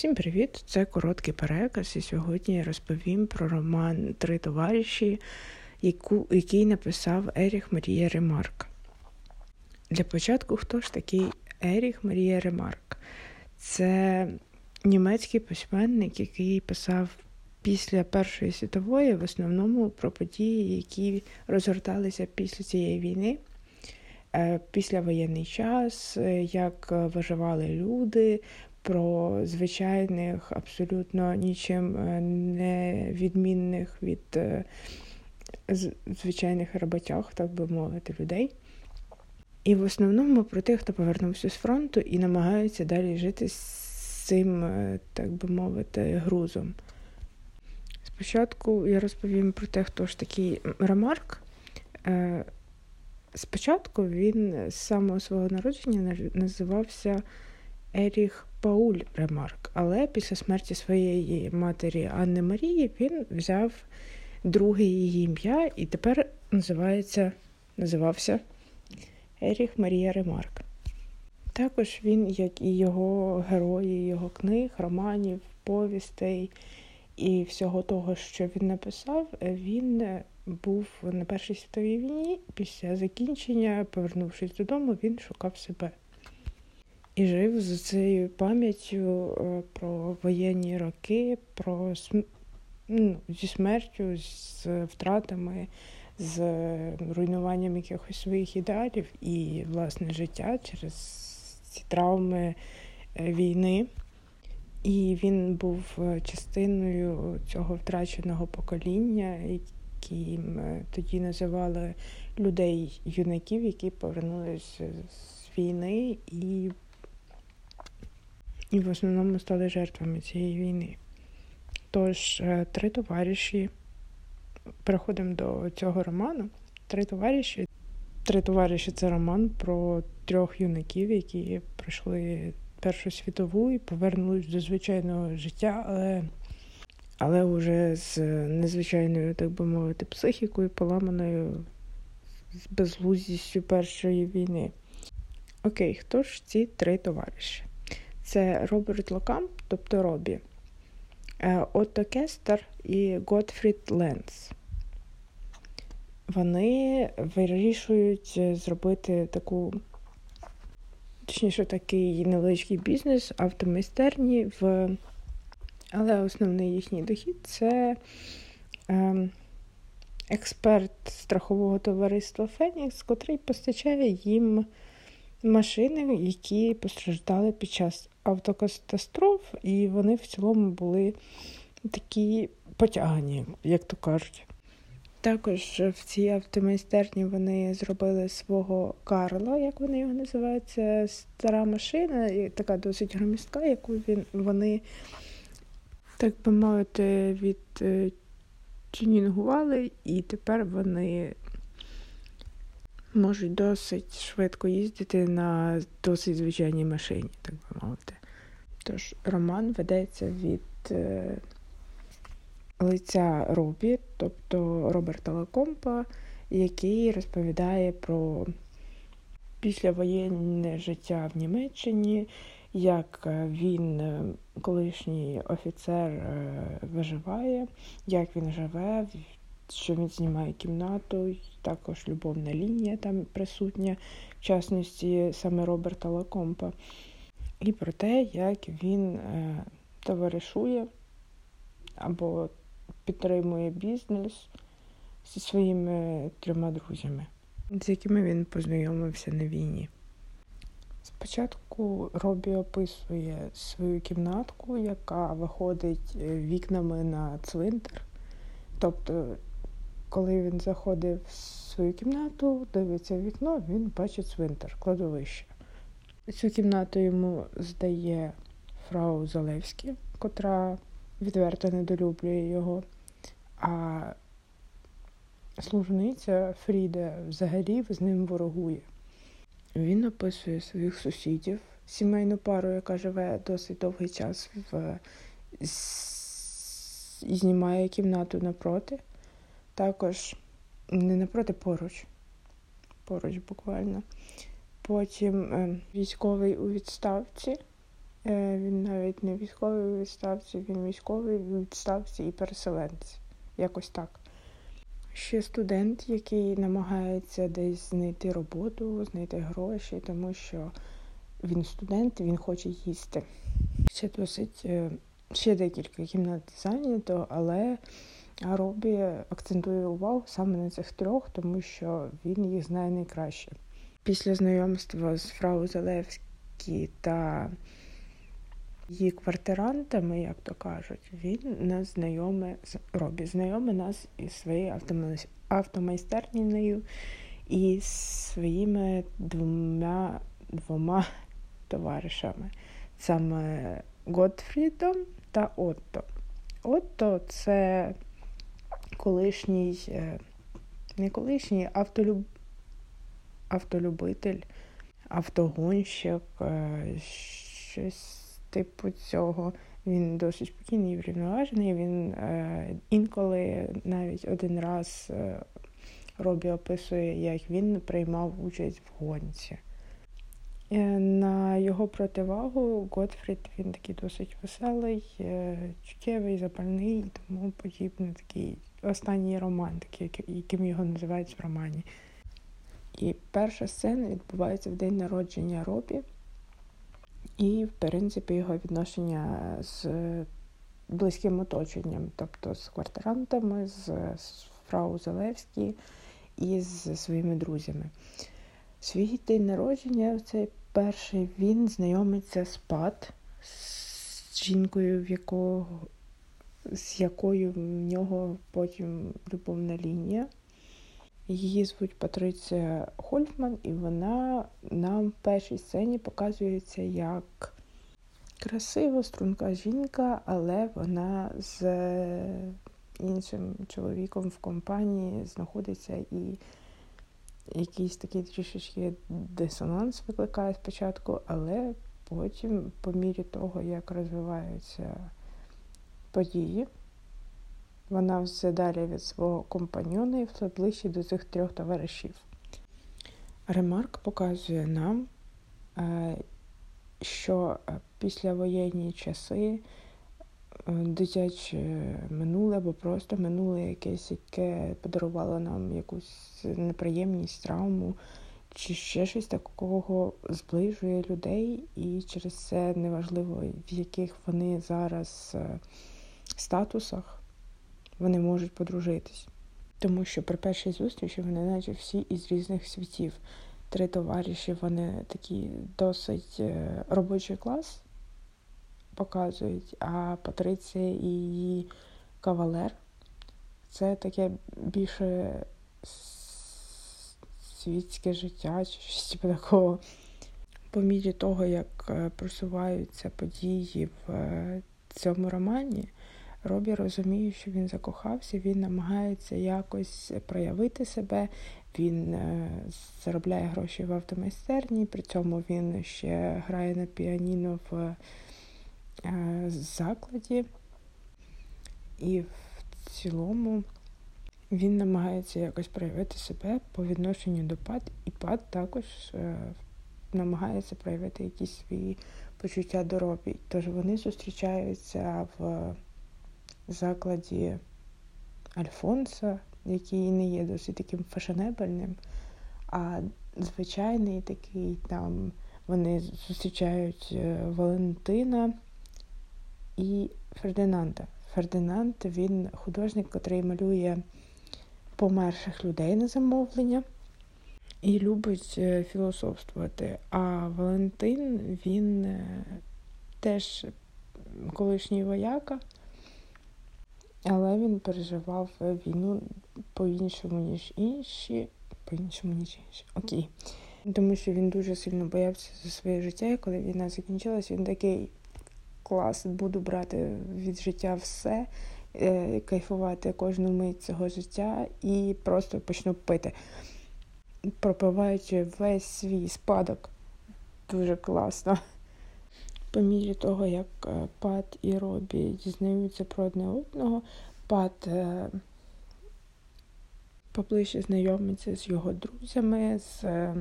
Всім привіт! Це короткий переказ, і сьогодні я розповім про роман Три товариші, яку, який написав Еріх Марія Ремарк. Для початку, хто ж такий Еріх Марія Ремарк? Це німецький письменник, який писав після Першої світової, в основному про події, які розгорталися після цієї війни. Е, після воєнний час, е, як виживали люди, про звичайних, абсолютно нічим е, не відмінних від звичайних роботяг, так би мовити, людей. І в основному про тих, хто повернувся з фронту і намагається далі жити з цим, так би мовити, грузом. Спочатку я розповім про те, хто ж такий Ремарк. Спочатку він з самого свого народження називався Еріх Пауль Ремарк, але після смерті своєї матері Анни Марії він взяв друге її ім'я і тепер називається, називався Еріх Марія Ремарк. Також він, як і його герої, його книг, романів, повістей і всього того, що він написав, він був на Першій світовій війні. Після закінчення, повернувшись додому, він шукав себе і жив з цією пам'яттю е, про воєнні роки, про ну, зі смертю, з втратами, з руйнуванням якихось своїх ідеалів і власне життя через ці травми е, війни. І він був е, частиною цього втраченого покоління, яким е, тоді називали людей юнаків, які повернулися з війни і, і в основному стали жертвами цієї війни. Тож, е, три товариші, переходимо до цього роману. Три товариші. Три товариші це роман про трьох юнаків, які пройшли Першу світову і повернулись до звичайного життя, але але вже з незвичайною, так би мовити, психікою, поламаною з безглуздістю Першої війни. Окей, хто ж ці три товариші? Це Роберт Локамп, тобто Робі, е, Отто Кестер і Готфрід Ленц. Вони вирішують зробити таку точніше, такий невеличкий бізнес, автомайстерні, в... але основний їхній дохід це е, експерт страхового товариства Фенікс, котрий постачає їм машини, які постраждали під час автокатастроф, і вони в цілому були такі потягані, як то кажуть. Також в цій автомайстерні вони зробили свого Карла, як вони його називають. Це стара машина, така досить громістка, яку він, вони, так би мовити, відтюнінгували, е, і тепер вони можуть досить швидко їздити на досить звичайній машині, так би мовити. Тож роман ведеться від. Е, лиця Робі, тобто Роберта Лекомпа, який розповідає про післявоєнне життя в Німеччині, як він, е, колишній офіцер, е, виживає, як він живе, що він знімає кімнату, також любовна лінія там присутня, в частності саме Роберта Лекомпа, і про те, як він е, товаришує або підтримує бізнес зі своїми трьома друзями, з якими він познайомився на війні. Спочатку Робі описує свою кімнатку, яка виходить е, вікнами на цвинтар. Тобто, коли він заходить в свою кімнату, дивиться вікно, він бачить цвинтар, кладовище. Цю кімнату йому здає фрау Залевський, котра відверто недолюблює його. А служниця Фріда взагалі з ним ворогує. Він описує своїх сусідів, сімейну пару, яка живе досить довгий час в і знімає кімнату напроти. Також не напроти поруч, поруч буквально. Потім е, військовий у відставці, Е, він навіть не військовий у відставці, він військовий у відставці і переселенець. Якось так. Ще студент, який намагається десь знайти роботу, знайти гроші, тому що він студент, він хоче їсти. Ще досить е, ще декілька кімнат зайнято, але Робі акцентує увагу саме на цих трьох, тому що він їх знає найкраще. Після знайомства з фрау Залевські та її квартирантами, як то кажуть, він нас знайомий з Робі, знайомий нас із своєю автомайстернею і своїми двома двома товаришами, саме Готфрідом та Отто. Отто це колишній, е, не колишній автолюб... автолюбитель, автогонщик, е, щось типу цього. Він досить спокійний і врівноважений. Він е, інколи навіть один раз е, Робі описує, як він приймав участь в гонці. Е, на його противагу Готфрід він такий досить веселий, е, чуттєвий, запальний і тому подібне такий останній роман, яким його називають в романі. І перша сцена відбувається в день народження Робі. І, в принципі, його відношення з близьким оточенням, тобто з квартирантами, з, фрау Залевські і з своїми друзями. Свій день народження, цей перший, він знайомиться з Пат, з жінкою, в якого, з якою в нього потім любовна лінія. Її звуть Патриція Хольфман, і вона нам в першій сцені показується як красива, струнка жінка, але вона з іншим чоловіком в компанії знаходиться і якийсь такий трішечки дисонанс викликає спочатку, але потім, по мірі того, як розвиваються події, вона все далі від свого компаньона і все ближче до цих трьох товаришів. Ремарк показує нам, е, що е, післявоєнні часи е, дитяче минуле або просто минуле якесь, яке подарувало нам якусь неприємність, травму чи ще щось такого зближує людей, і через це неважливо, в яких вони зараз статусах вони можуть подружитись. Тому що при першій зустрічі вони наче всі із різних світів. Три товариші, вони такі досить е, робочий клас показують, а Патриція і її кавалер це таке більше світське життя чи щось типу такого. По мірі того, як е, просуваються події в е, цьому романі, Робі розуміє, що він закохався, він намагається якось проявити себе. Він е, заробляє гроші в автомайстерні, при цьому він ще грає на піаніно в е, закладі. І в цілому він намагається якось проявити себе по відношенню до Пат, і Пат також е, намагається проявити якісь свої почуття до Робі. Тож вони зустрічаються в закладі Альфонса, який не є досить таким фешенебельним, а звичайний такий там вони зустрічають е, Валентина і Фердинанда. Фердинанд він художник, який малює померших людей на замовлення і любить е, філософствувати. А Валентин він е, теж колишній вояка. Але він переживав війну по-іншому, ніж інші. По-іншому, ніж інші. Окей. Тому що він дуже сильно боявся за своє життя, і коли війна закінчилась, він такий клас, буду брати від життя все, е, кайфувати кожну мить цього життя і просто почну пити, пропиваючи весь свій спадок. Дуже класно. По мірі того, як е, Пат і Робі дізнаються про одне одного, Пат е, поближче знайомиться з його друзями, з е,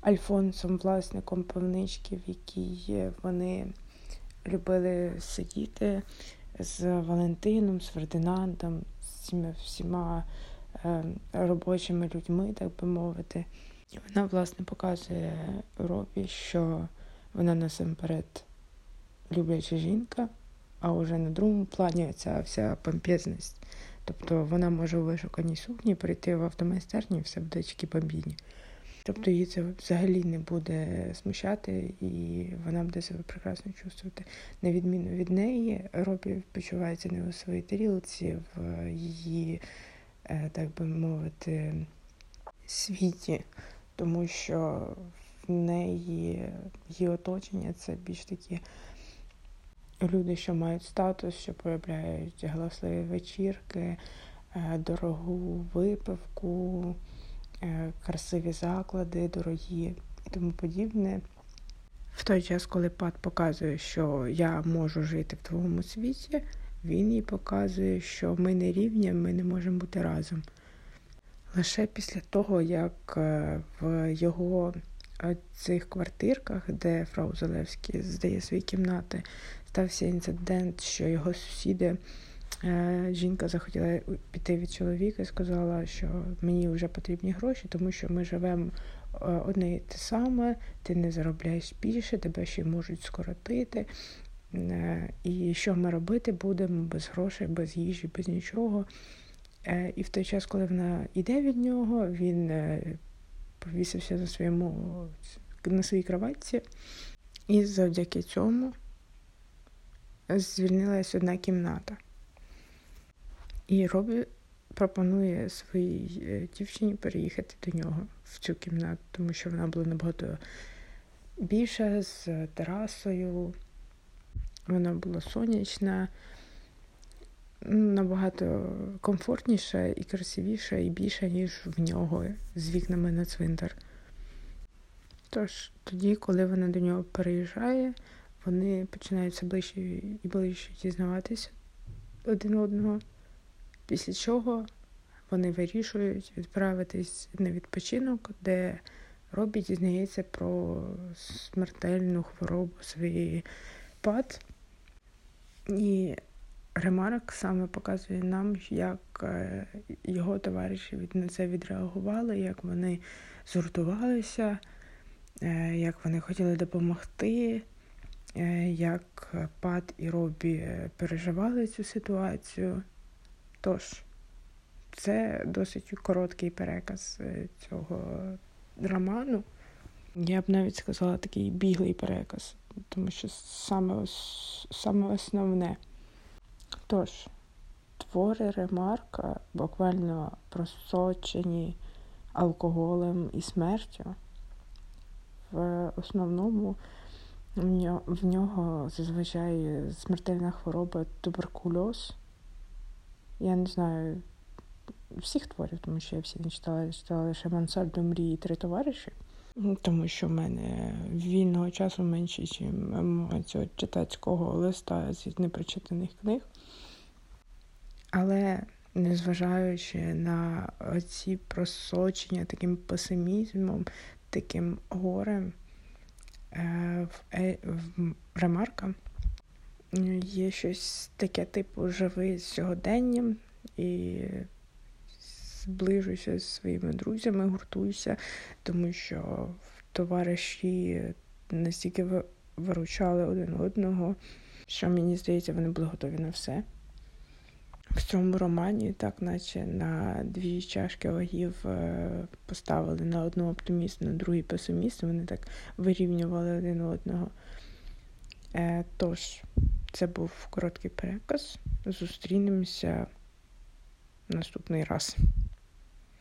Альфонсом, власником пивнички, в якій вони любили сидіти з Валентином, з Фердинандом, з цими всіма робочими людьми, так би мовити. І вона, власне, показує Робі, що вона насамперед любляча жінка, а вже на другому плані ця вся помпезність. Тобто вона може у вишуканій сукні прийти в автомайстерню і все буде тільки бомбіні. Тобто її це взагалі не буде смущати, і вона буде себе прекрасно чувствувати. На відміну від неї, Робі почувається не у своїй тарілці, в її, е, так би мовити, світі, тому що в неї її оточення це більш такі люди, що мають статус, що полюбляють галасливі вечірки, е, дорогу випивку. Е, красиві заклади, дорогі і тому подібне. В той час, коли Пат показує, що я можу жити в твоєму світі, він їй показує, що ми не рівні, ми не можемо бути разом. Лише після того, як е, в його цих квартирках, де Фрау Залевський здає свої кімнати, стався інцидент, що його сусіди Е, жінка захотіла піти від чоловіка і сказала, що мені вже потрібні гроші, тому що ми живемо е, одне і те саме, ти не заробляєш більше, тебе ще можуть скоротити. Е, і що ми робити будемо без грошей, без їжі, без нічого. І в той час, коли вона йде від нього, він повісився на своєму на своїй кроватці, і завдяки цьому звільнилась одна кімната. І Робі пропонує своїй е, дівчині переїхати до нього в цю кімнату, тому що вона була набагато більша з терасою, вона була сонячна, набагато комфортніша і красивіша, і більша, ніж в нього з вікнами на цвинтар. Тож, тоді, коли вона до нього переїжджає, вони починають все ближче і ближче дізнаватися один одного. Після чого вони вирішують відправитись на відпочинок, де Робі дізнається про смертельну хворобу своєї пад. І Ремарк саме показує нам, як е, його товариші на це відреагували, як вони згуртувалися, е, як вони хотіли допомогти, е, як Пат і Робі переживали цю ситуацію. Тож, це досить короткий переказ цього роману. Я б навіть сказала такий біглий переказ, тому що саме саме основне. Тож, твори ремарка буквально просочені алкоголем і смертю. В основному в нього зазвичай смертельна хвороба туберкульоз. Я не знаю всіх творів, тому що я всі не читала, я читала лише мансарду мрії три товариші, тому що в мене вільного часу менше, ніж цього читацького листа з непрочитаних книг. Але незважаючи на ці просочення таким песимізмом, таким горем е, в, е, в ремарка є щось таке, типу, живи сьогоденням і зближуйся з своїми друзями, гуртуйся, тому що товариші настільки виручали один одного, що мені здається, вони були готові на все. В цьому романі, так наче на дві чашки вагів е, поставили на одну оптиміст, на другий песиміст, вони так вирівнювали один одного. Е, тож, це був короткий переказ. Зустрінемося наступний раз.